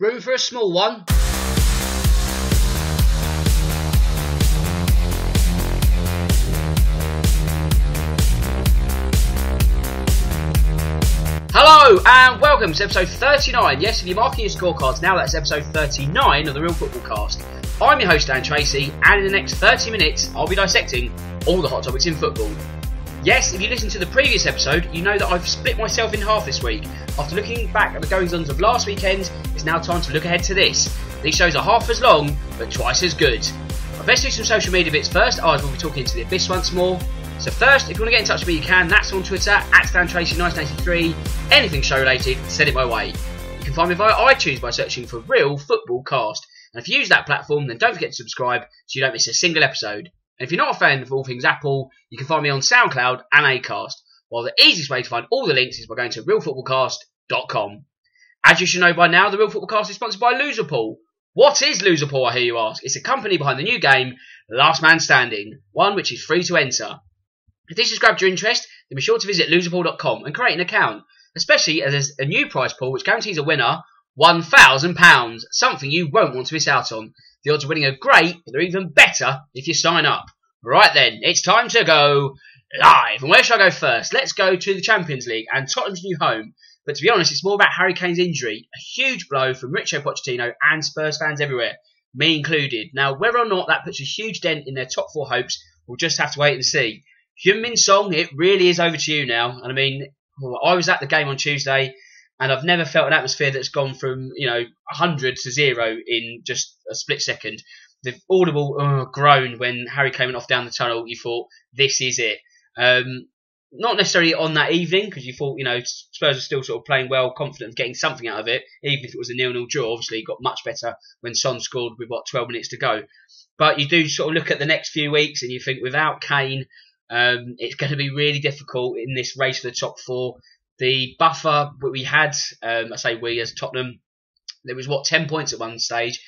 Room for a small one. Hello and welcome to episode 39. Yes, if you're marking your scorecards now, that's episode 39 of the Real Football Cast. I'm your host, Dan Tracy, and in the next 30 minutes, I'll be dissecting all the hot topics in football. Yes, if you listened to the previous episode, you know that I've split myself in half this week. After looking back at the goings ons of last weekend, it's now time to look ahead to this. These shows are half as long, but twice as good. I'll best do some social media bits first, as we'll be talking to the Abyss once more. So first, if you want to get in touch with me, you can. That's on Twitter, at DanTracy1983. Anything show related, send it my way. You can find me via iTunes by searching for Real Football Cast. And if you use that platform, then don't forget to subscribe so you don't miss a single episode. And if you're not a fan of all things Apple, you can find me on SoundCloud and Acast. While the easiest way to find all the links is by going to realfootballcast.com. As you should know by now, the Real Football Cast is sponsored by Loserpool. What is Loserpool, I hear you ask? It's a company behind the new game, Last Man Standing, one which is free to enter. If this has grabbed your interest, then be sure to visit loserpool.com and create an account, especially as there's a new prize pool which guarantees a winner £1,000, something you won't want to miss out on. The odds of winning are great, but they're even better if you sign up. Right then, it's time to go live. And where shall I go first? Let's go to the Champions League and Tottenham's new home. But to be honest, it's more about Harry Kane's injury. A huge blow from Mauricio Pochettino and Spurs fans everywhere, me included. Now, whether or not that puts a huge dent in their top four hopes, we'll just have to wait and see. Heung-min Son, it really is over to you now. And I mean, I was at the game on Tuesday and I've never felt an atmosphere that's gone from you know 100 to zero in just a split second. The audible uh, groan when Harry came off down the tunnel, you thought this is it. Um, not necessarily on that evening because you thought you know Spurs were still sort of playing well, confident of getting something out of it, even if it was a nil-nil draw. Obviously, it got much better when Son scored with what 12 minutes to go. But you do sort of look at the next few weeks and you think without Kane, um, it's going to be really difficult in this race for the top four. The buffer we had, um, I say we as Tottenham, there was what ten points at one stage.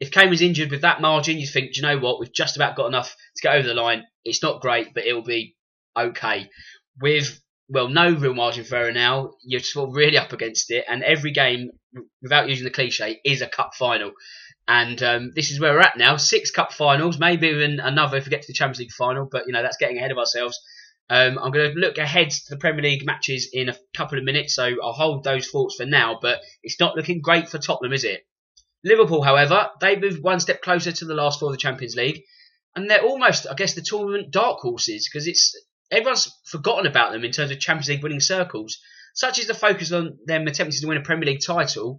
If Kane was injured with that margin, you think, do you know what? We've just about got enough to get over the line. It's not great, but it'll be okay. With well, no real margin for error now. You're sort of really up against it, and every game, without using the cliche, is a cup final. And um, this is where we're at now. Six cup finals, maybe even another if we get to the Champions League final. But you know that's getting ahead of ourselves. Um, I'm going to look ahead to the Premier League matches in a couple of minutes, so I'll hold those thoughts for now. But it's not looking great for Tottenham, is it? Liverpool, however, they moved one step closer to the last four of the Champions League, and they're almost, I guess, the tournament dark horses because it's everyone's forgotten about them in terms of Champions League winning circles. Such is the focus on them attempting to win a Premier League title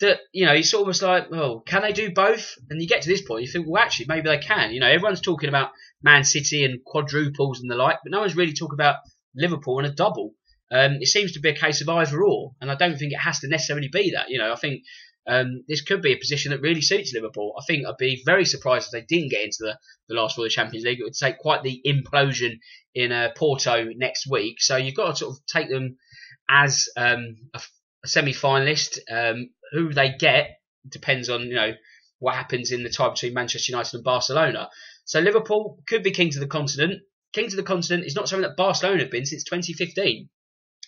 that you know it's almost like, well, can they do both? And you get to this point, you think, well, actually, maybe they can. You know, everyone's talking about Man City and quadruples and the like, but no one's really talking about Liverpool and a double. Um, it seems to be a case of either or, and I don't think it has to necessarily be that. You know, I think um, this could be a position that really suits Liverpool. I think I'd be very surprised if they didn't get into the, the last four of the Champions League. It would take quite the implosion in uh, Porto next week. So you've got to sort of take them as um, a a semi-finalist. Um, who they get depends on you know what happens in the tie between Manchester United and Barcelona. So Liverpool could be king to the continent. King to the continent is not something that Barcelona have been since 2015.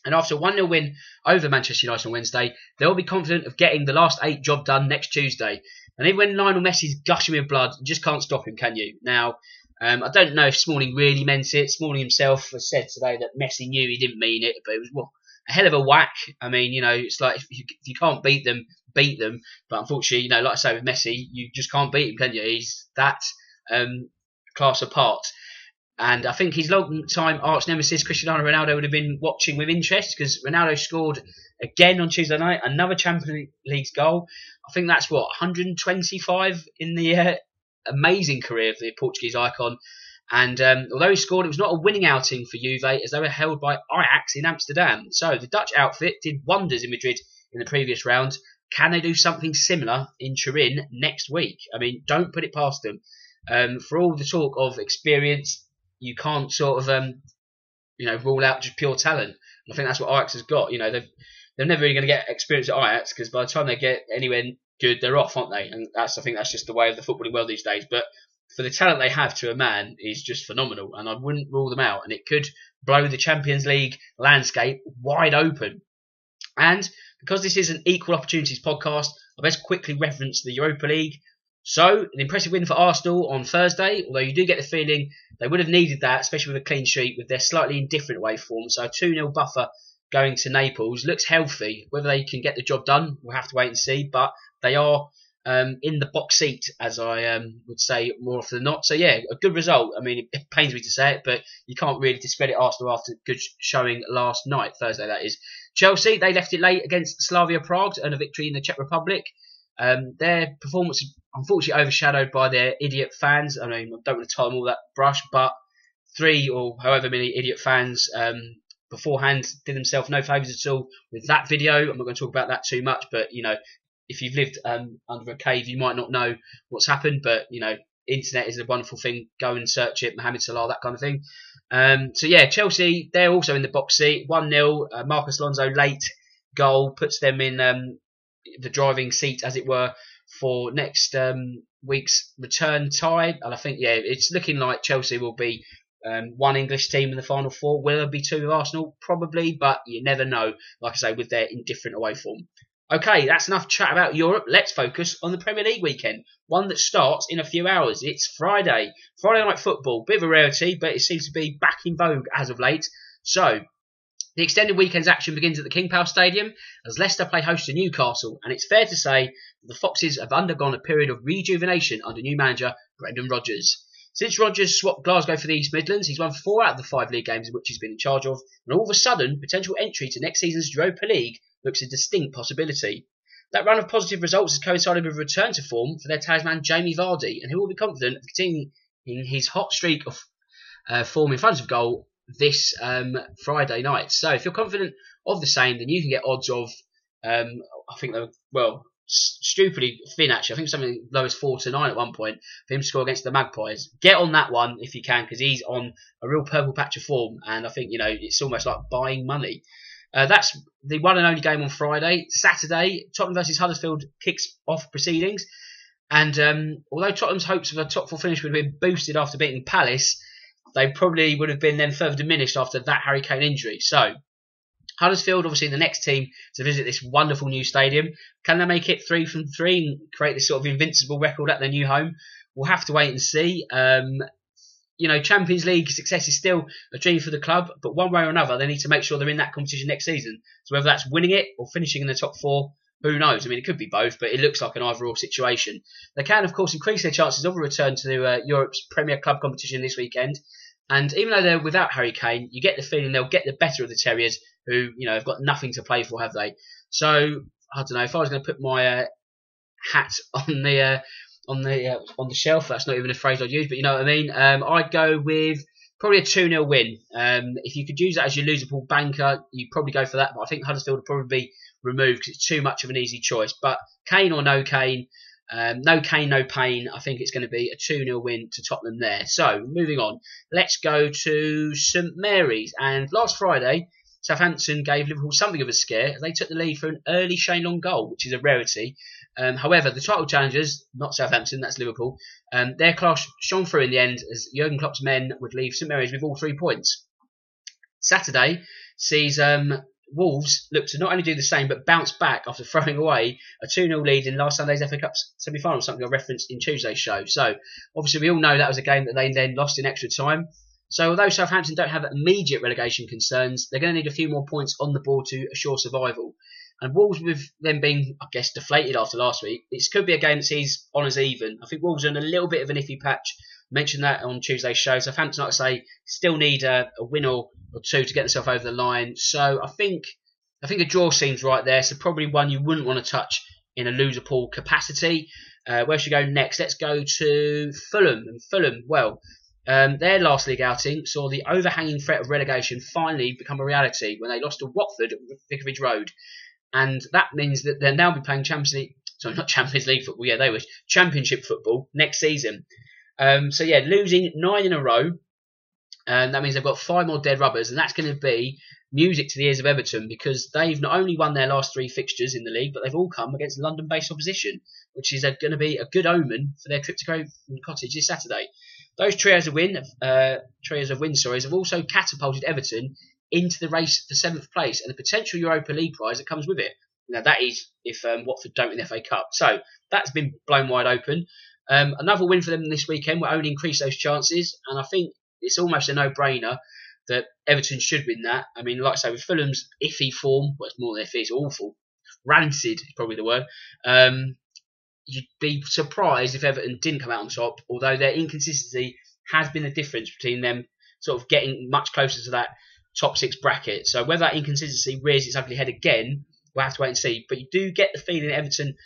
And after a 1 0 win over Manchester United on Wednesday, they'll be confident of getting the last eight job done next Tuesday. And even when Lionel Messi's gushing with blood, you just can't stop him, can you? Now, um, I don't know if Smalling really meant it. Smalling himself has said today that Messi knew he didn't mean it, but it was well, a hell of a whack. I mean, you know, it's like if you, if you can't beat them, beat them. But unfortunately, you know, like I say with Messi, you just can't beat him, can you? He's that um, class apart. And I think his long time arch nemesis, Cristiano Ronaldo, would have been watching with interest because Ronaldo scored again on Tuesday night, another Champions League goal. I think that's what, 125 in the uh, amazing career of the Portuguese icon. And um, although he scored, it was not a winning outing for Juve as they were held by Ajax in Amsterdam. So the Dutch outfit did wonders in Madrid in the previous round. Can they do something similar in Turin next week? I mean, don't put it past them. Um, for all the talk of experience, you can't sort of um, you know rule out just pure talent. And I think that's what Ajax has got. You know, they've they're never really going to get experience at Ajax because by the time they get anywhere good, they're off, aren't they? And that's I think that's just the way of the footballing world these days. But for the talent they have to a man is just phenomenal, and I wouldn't rule them out. And it could blow the Champions League landscape wide open. And because this is an equal opportunities podcast, I best quickly reference the Europa League. So, an impressive win for Arsenal on Thursday, although you do get the feeling they would have needed that, especially with a clean sheet, with their slightly indifferent away form. So, a 2 0 buffer going to Naples looks healthy. Whether they can get the job done, we'll have to wait and see, but they are um, in the box seat, as I um, would say more often than not. So, yeah, a good result. I mean, it pains me to say it, but you can't really discredit Arsenal after good showing last night, Thursday, that is. Chelsea, they left it late against Slavia Prague to earn a victory in the Czech Republic. Um, their performance unfortunately overshadowed by their idiot fans. I mean, I don't want to tie them all that brush, but three or however many idiot fans um, beforehand did themselves no favours at all with that video. I'm not going to talk about that too much, but you know, if you've lived um, under a cave, you might not know what's happened. But you know, internet is a wonderful thing. Go and search it, Mohamed Salah, that kind of thing. Um, so yeah, Chelsea, they're also in the box seat, one 0 uh, Marcos Alonso late goal puts them in um, the driving seat, as it were, for next um, week's return tie. And I think, yeah, it's looking like Chelsea will be um, one English team in the final four. Will it be two Arsenal? Probably, but you never know, like I say, with their indifferent away form. Okay, that's enough chat about Europe. Let's focus on the Premier League weekend, one that starts in a few hours. It's Friday. Friday night football, bit of a rarity, but it seems to be back in vogue as of late. So, the extended weekend's action begins at the King Power Stadium as Leicester play host to Newcastle, and it's fair to say the Foxes have undergone a period of rejuvenation under new manager Brendan Rodgers. Since Rodgers swapped Glasgow for the East Midlands, he's won four out of the five league games in which he's been in charge of, and all of a sudden, potential entry to next season's Europa League looks a distinct possibility. That run of positive results has coincided with a return to form for their talisman Jamie Vardy, and he will be confident of continuing his hot streak of uh, form in front of goal this um, Friday night. So if you're confident of the same, then you can get odds of, um, I think, they were, well, stupidly thin actually. I think something low as four to nine at one point for him to score against the Magpies. Get on that one if you can because he's on a real purple patch of form, and I think you know it's almost like buying money. Uh, that's the one and only game on Friday. Saturday, Tottenham versus Huddersfield kicks off proceedings. And um, although Tottenham's hopes of a top four finish would have been boosted after beating Palace, they probably would have been then further diminished after that Harry Kane injury. So, Huddersfield, obviously the next team to visit this wonderful new stadium. Can they make it three from three and create this sort of invincible record at their new home? We'll have to wait and see. Um, you know, Champions League success is still a dream for the club, but one way or another, they need to make sure they're in that competition next season. So whether that's winning it or finishing in the top four, who knows? I mean, it could be both, but it looks like an either-or situation. They can, of course, increase their chances of a return to uh, Europe's Premier Club competition this weekend. And even though they're without Harry Kane, you get the feeling they'll get the better of the Terriers, who you know have got nothing to play for, have they? So I don't know if I was going to put my uh, hat on the uh, on the uh, on the shelf. That's not even a phrase I'd use, but you know what I mean. Um, I'd go with probably a 2 0 win. Um, if you could use that as your Loserpool banker, you'd probably go for that. But I think Huddersfield would probably be removed because it's too much of an easy choice. But Kane or no Kane, um, no Kane, no pain. I think it's going to be a 2 0 win to Tottenham there. So, moving on. Let's go to St Mary's. And last Friday, Southampton gave Liverpool something of a scare. They took the lead for an early Shane Long goal, which is a rarity. Um, however, the title challengers, not Southampton, that's Liverpool, um, their clash shone through in the end as Jurgen Klopp's men would leave St Mary's with all three points. Saturday sees um, Wolves look to not only do the same but bounce back after throwing away a 2 0 lead in last Sunday's FA Cup semi final, something I referenced in Tuesday's show. So, obviously, we all know that was a game that they then lost in extra time. So, although Southampton don't have immediate relegation concerns, they're going to need a few more points on the board to assure survival. And Wolves, with them being, I guess, deflated after last week, this could be a game that sees honours even. I think Wolves are in a little bit of an iffy patch. Mentioned that on Tuesday's show. Southampton, like I say, still need a, a win or, or two to get themselves over the line. So I think I think a draw seems right there. So probably one you wouldn't want to touch in a loser pool capacity. Uh, where should we go next? Let's go to Fulham. And Fulham, well, um, their last league outing saw the overhanging threat of relegation finally become a reality when they lost to Watford at Vicarage Road and that means that they'll now be playing Champions League. Sorry, not Champions League football. Yeah, they were Championship football next season. Um, so yeah, losing nine in a row, and that means they've got five more dead rubbers, and that's going to be music to the ears of Everton because they've not only won their last three fixtures in the league, but they've all come against London-based opposition, which is going to be a good omen for their trip to Craven Cottage this Saturday. Those trios of win, uh, trios of win, sorry, have also catapulted Everton into the race for seventh place and the potential Europa League prize that comes with it. Now that is if um, Watford don't win the FA Cup. So that's been blown wide open. Um, another win for them this weekend will only increase those chances, and I think it's almost a no-brainer that Everton should win that. I mean, like I say, with Fulham's iffy form, well, it's more than iffy, it's awful. Rancid is probably the word. Um, you'd be surprised if Everton didn't come out on top, although their inconsistency has been the difference between them sort of getting much closer to that top six bracket. So whether that inconsistency rears its ugly head again, we'll have to wait and see. But you do get the feeling Everton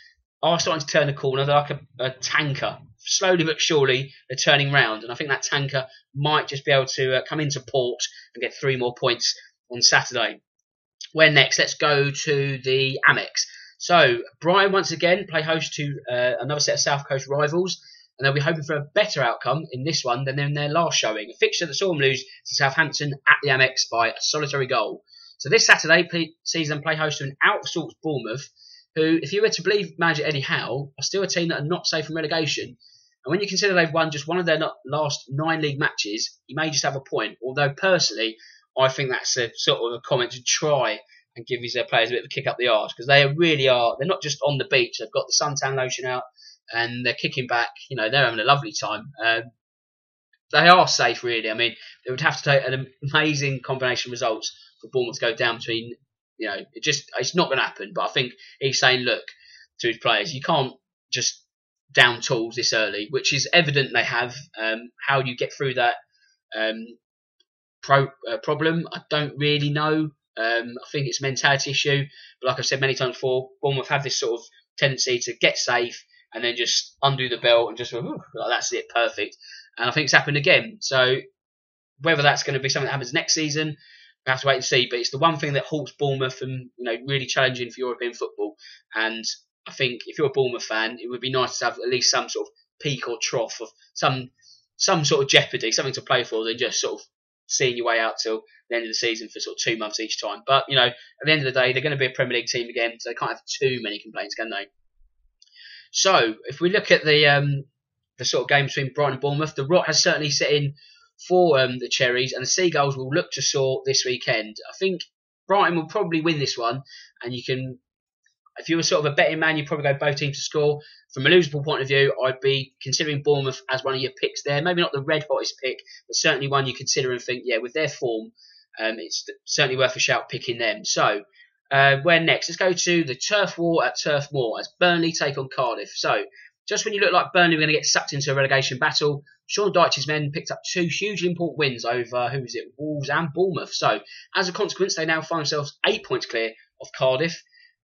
are starting to turn the corner. They're like a, a tanker. Slowly but surely, they're turning round. And I think that tanker might just be able to uh, come into port and get three more points on Saturday. Where next? Let's go to the Amex. So, Brighton once again play host to uh, another set of South Coast rivals and they'll be hoping for a better outcome in this one than in their last showing. A fixture that saw them lose to Southampton at the Amex by a solitary goal. So this Saturday sees them play host to an out of sorts Bournemouth, who, if you were to believe manager Eddie Howe, are still a team that are not safe from relegation. And when you consider they've won just one of their last nine league matches, you may just have a point. Although personally, I think that's a sort of a comment to try and give his players a bit of a kick up the arse because they really are. They're not just on the beach; they've got the suntan lotion out and they're kicking back. You know, they're having a lovely time. Um, they are safe, really. I mean, it would have to take an amazing combination of results for Bournemouth to go down between. You know, it just it's not going to happen. But I think he's saying, look, to his players, you can't just down tools this early, which is evident they have. Um, how you get through that um, pro, uh, problem, I don't really know. Um, I think it's a mentality issue. But like I've said many times before, Bournemouth have this sort of tendency to get safe and then just undo the belt and just like, that's it, perfect. And I think it's happened again. So whether that's going to be something that happens next season, we have to wait and see. But it's the one thing that halts Bournemouth from you know really challenging for European football. And I think if you're a Bournemouth fan, it would be nice to have at least some sort of peak or trough of some some sort of jeopardy, something to play for, than just sort of seeing your way out till the end of the season for sort of two months each time. But you know, at the end of the day, they're going to be a Premier League team again, so they can't have too many complaints, can they? So if we look at the um, the sort of game between Brighton and Bournemouth, the rot has certainly set in for um, the Cherries, and the Seagulls will look to sort this weekend. I think Brighton will probably win this one, and you can, if you were sort of a betting man, you'd probably go both teams to score. From a Loserpool point of view, I'd be considering Bournemouth as one of your picks there. Maybe not the red hottest pick, but certainly one you consider and think, yeah, with their form, um, it's certainly worth a shout picking them. So uh, where next? Let's go to the turf war at Turf Moor as Burnley take on Cardiff. So, just when you look like Burnley were going to get sucked into a relegation battle, Sean Dyche's men picked up two hugely important wins over, who is it, Wolves and Bournemouth. So, as a consequence, they now find themselves eight points clear of Cardiff,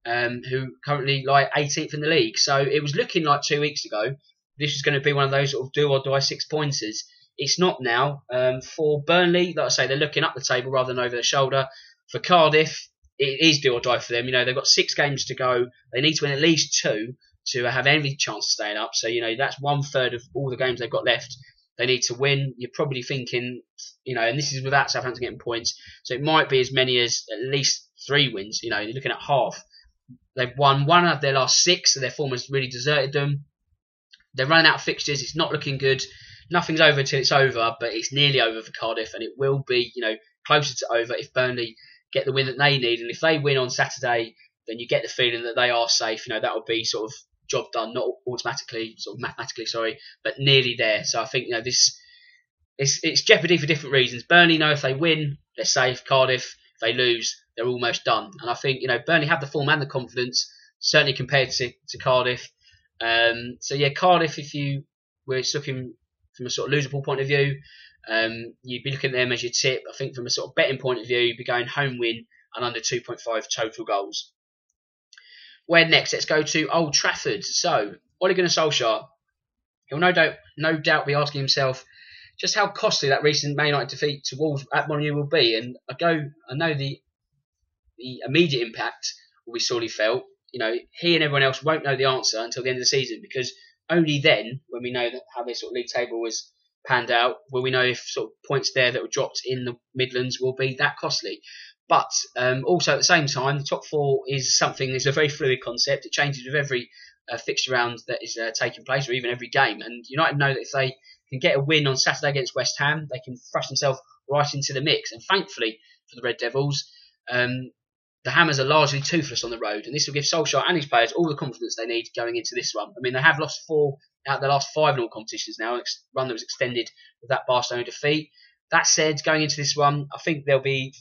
um, who currently lie 18th in the league. So, it was looking like two weeks ago this was going to be one of those sort of do or die six pointers. It's not now. Um, for Burnley, like I say, they're looking up the table rather than over their shoulder. For Cardiff, it is do or die for them. You know, they've got six games to go. They need to win at least two to have any chance of staying up. So, you know, that's one third of all the games they've got left. They need to win. You're probably thinking, you know, and this is without Southampton getting points, so it might be as many as at least three wins. You know, you're looking at half. They've won one of their last six, so their form has really deserted them. They're running out of fixtures. It's not looking good. Nothing's over until it's over, but it's nearly over for Cardiff, and it will be, you know, closer to over if Burnley get the win that they need. And if they win on Saturday, then you get the feeling that they are safe. You know, that would be sort of job done, not automatically, sort of mathematically, sorry, but nearly there. So I think you know this, it's it's jeopardy for different reasons. Burnley know if they win, they're safe. Cardiff, if they lose, they're almost done. And I think you know Burnley have the form and the confidence, certainly compared to, to Cardiff. Um, so yeah, Cardiff, if you were looking from a sort of loser point of view, um, you'd be looking at them as your tip. I think from a sort of betting point of view, you'd be going home win and under 2.5 total goals. Where next? Let's go to Old Trafford. So, Ole Gunnar Solskjaer, he'll no doubt, no doubt be asking himself just how costly that recent Man United defeat to Wolves at Molineux will be. And I go, I know the the immediate impact will be sorely felt. You know, he and everyone else won't know the answer until the end of the season because only then, when we know that how this sort of league table was panned out, will we know if sort of points there that were dropped in the Midlands will be that costly. But um, also at the same time, the top four is something. It's a very fluid concept. It changes with every uh, fixture round that is uh, taking place, or even every game. And United know that if they can get a win on Saturday against West Ham, they can thrust themselves right into the mix. And thankfully for the Red Devils, um, the Hammers are largely toothless on the road, and this will give Solskjaer and his players all the confidence they need going into this one. I mean, they have lost four out of the last five in all competitions now, a run that was extended with that Barcelona defeat. That said, going into this one, I think they'll be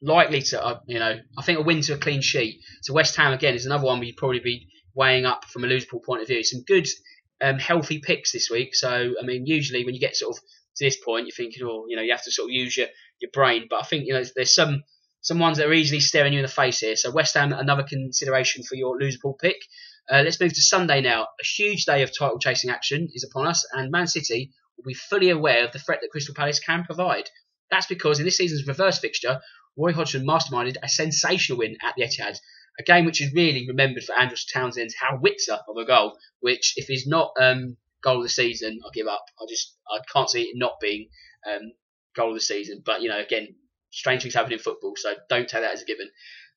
likely to, uh, you know, I think a win to a clean sheet. So West Ham again is another one we'd probably be weighing up from a Loserpool point of view. Some good, um, healthy picks this week. So I mean, usually when you get sort of to this point, you're thinking, oh, you know, you have to sort of use your, your brain. But I think you know, there's some some ones that are easily staring you in the face here. So West Ham, another consideration for your Loserpool pick. Uh, let's move to Sunday now. A huge day of title chasing action is upon us, and Man City will be fully aware of the threat that Crystal Palace can provide. That's because in this season's reverse fixture, Roy Hodgson masterminded a sensational win at the Etihad, a game which is really remembered for Andros Townsend's howitzer of a goal, which if he's not um, goal of the season, I'll give up. I just I can't see it not being um, goal of the season. But you know, again, strange things happen in football, so don't take that as a given.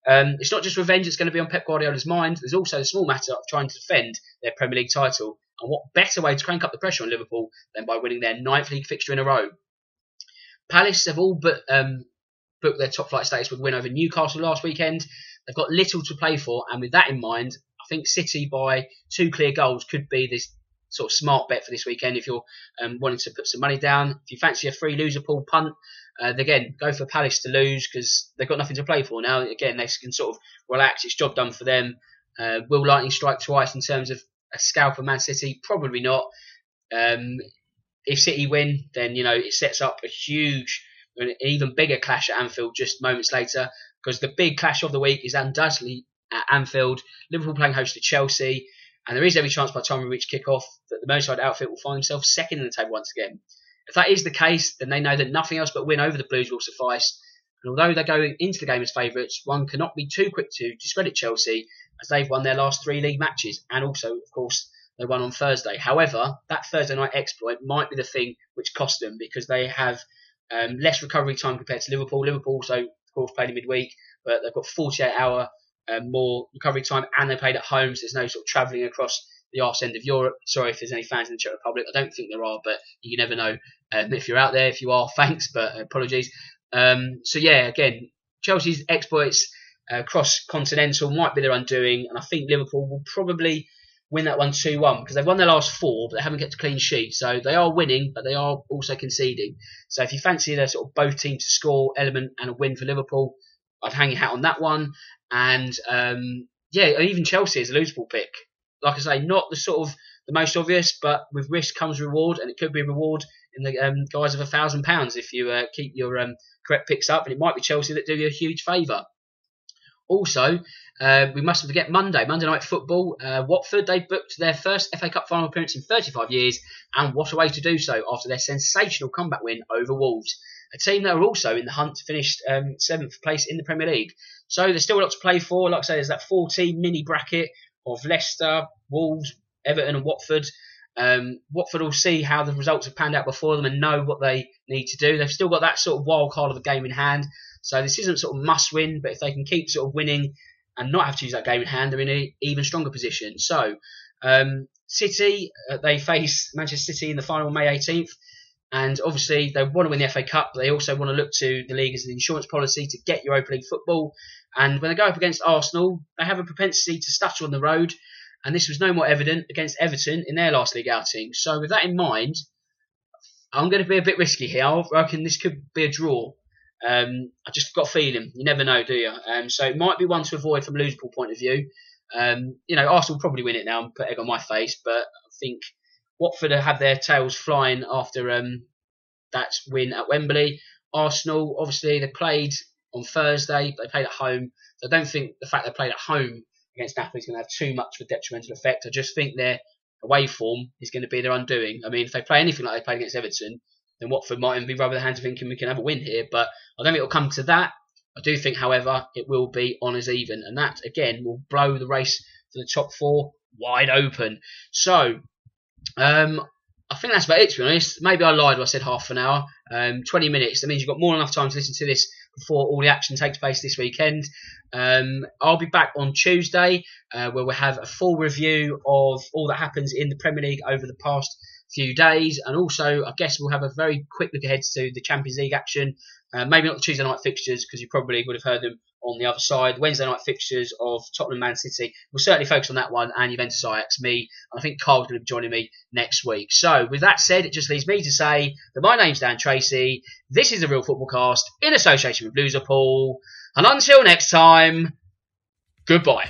Um, it's not just revenge that's going to be on Pep Guardiola's mind. There's also the small matter of trying to defend their Premier League title. And what better way to crank up the pressure on Liverpool than by winning their ninth league fixture in a row? Palace have all but um, booked their top flight status with a win over Newcastle last weekend. They've got little to play for, and with that in mind, I think City by two clear goals could be this sort of smart bet for this weekend if you're um, wanting to put some money down. If you fancy a free loser pool punt, uh, again, go for Palace to lose because they've got nothing to play for now. Again, they can sort of relax. It's job done for them. Uh, will Lightning strike twice in terms of a scalp of Man City? Probably not. Um, if City win, then you know it sets up a huge, an even bigger clash at Anfield just moments later. Because the big clash of the week is undoubtedly at Anfield. Liverpool playing host to Chelsea, and there is every chance by the time we reach kick-off that the Merseyside outfit will find themselves second in the table once again. If that is the case, then they know that nothing else but win over the Blues will suffice. And although they're going into the game as favourites, one cannot be too quick to discredit Chelsea as they've won their last three league matches, and also, of course, they won on Thursday. However, that Thursday night exploit might be the thing which cost them because they have um, less recovery time compared to Liverpool. Liverpool also, course, played in midweek, but they've got 48 hour um, more recovery time and they played at home, so there's no sort of travelling across the arse end of Europe. Sorry if there's any fans in the Czech Republic. I don't think there are, but you never know. Um, if you're out there, if you are, thanks, but apologies. Um, so yeah, again, Chelsea's exploits uh, cross continental might be their undoing, and I think Liverpool will probably win that one 2 1 because they've won their last four, but they haven't kept a clean sheet. So they are winning, but they are also conceding. So if you fancy the sort of both teams to score element and a win for Liverpool, I'd hang your hat on that one. And um, yeah, even Chelsea is a Loserpool pick. Like I say, not the sort of the most obvious, but with risk comes reward, and it could be a reward in the um, guise of a thousand pounds if you uh, keep your um, correct picks up, and it might be Chelsea that do you a huge favour. Also, uh, we mustn't forget Monday, Monday night football. Uh, Watford they booked their first FA Cup final appearance in 35 years, and what a way to do so after their sensational comeback win over Wolves, a team that are also in the hunt to finish um, seventh place in the Premier League. So there's still a lot to play for. Like I say, there's that 14 mini bracket of Leicester, Wolves, Everton, and Watford. Um, Watford will see how the results have panned out before them and know what they need to do. They've still got that sort of wild card of a game in hand, so this isn't sort of must win. But if they can keep sort of winning and not have to use that game in hand, they're in an even stronger position. So um, City uh, they face Manchester City in the final on May 18th. And obviously, they want to win the FA Cup. But they also want to look to the league as an insurance policy to get Europa League football. And when they go up against Arsenal, they have a propensity to stutter on the road. And this was no more evident against Everton in their last league outing. So, with that in mind, I'm going to be a bit risky here. I reckon this could be a draw. Um, I just got a feeling. You never know, do you? Um, so, it might be one to avoid from a Loserpool point of view. Um, you know, Arsenal probably win it now and put egg on my face, but I think Watford have their tails flying after um, that win at Wembley. Arsenal, obviously, they played on Thursday, they played at home. So I don't think the fact they played at home against Napoli is going to have too much of a detrimental effect. I just think their away form is going to be their undoing. I mean, if they play anything like they played against Everton, then Watford might be rubbing their hands thinking we can have a win here. But I don't think it'll come to that. I do think, however, it will be on as even, and that again will blow the race for the top four wide open. So um, I think that's about it, to be honest. Maybe I lied when I said half an hour. Um, 20 minutes. That means you've got more than enough time to listen to this before all the action takes place this weekend. Um, I'll be back on Tuesday uh, where we'll have a full review of all that happens in the Premier League over the past few days. And also, I guess we'll have a very quick look ahead to the Champions League action. Uh, maybe not the Tuesday night fixtures because you probably would have heard them on the other side. Wednesday night fixtures of Tottenham Man City. We'll certainly focus on that one and Juventus Ajax. Me, I think Carl's going to be joining me next week. So, with that said, it just leaves me to say that my name's Dan Tracy. This is the Real Football Cast in association with Loserpool. And until next time, goodbye.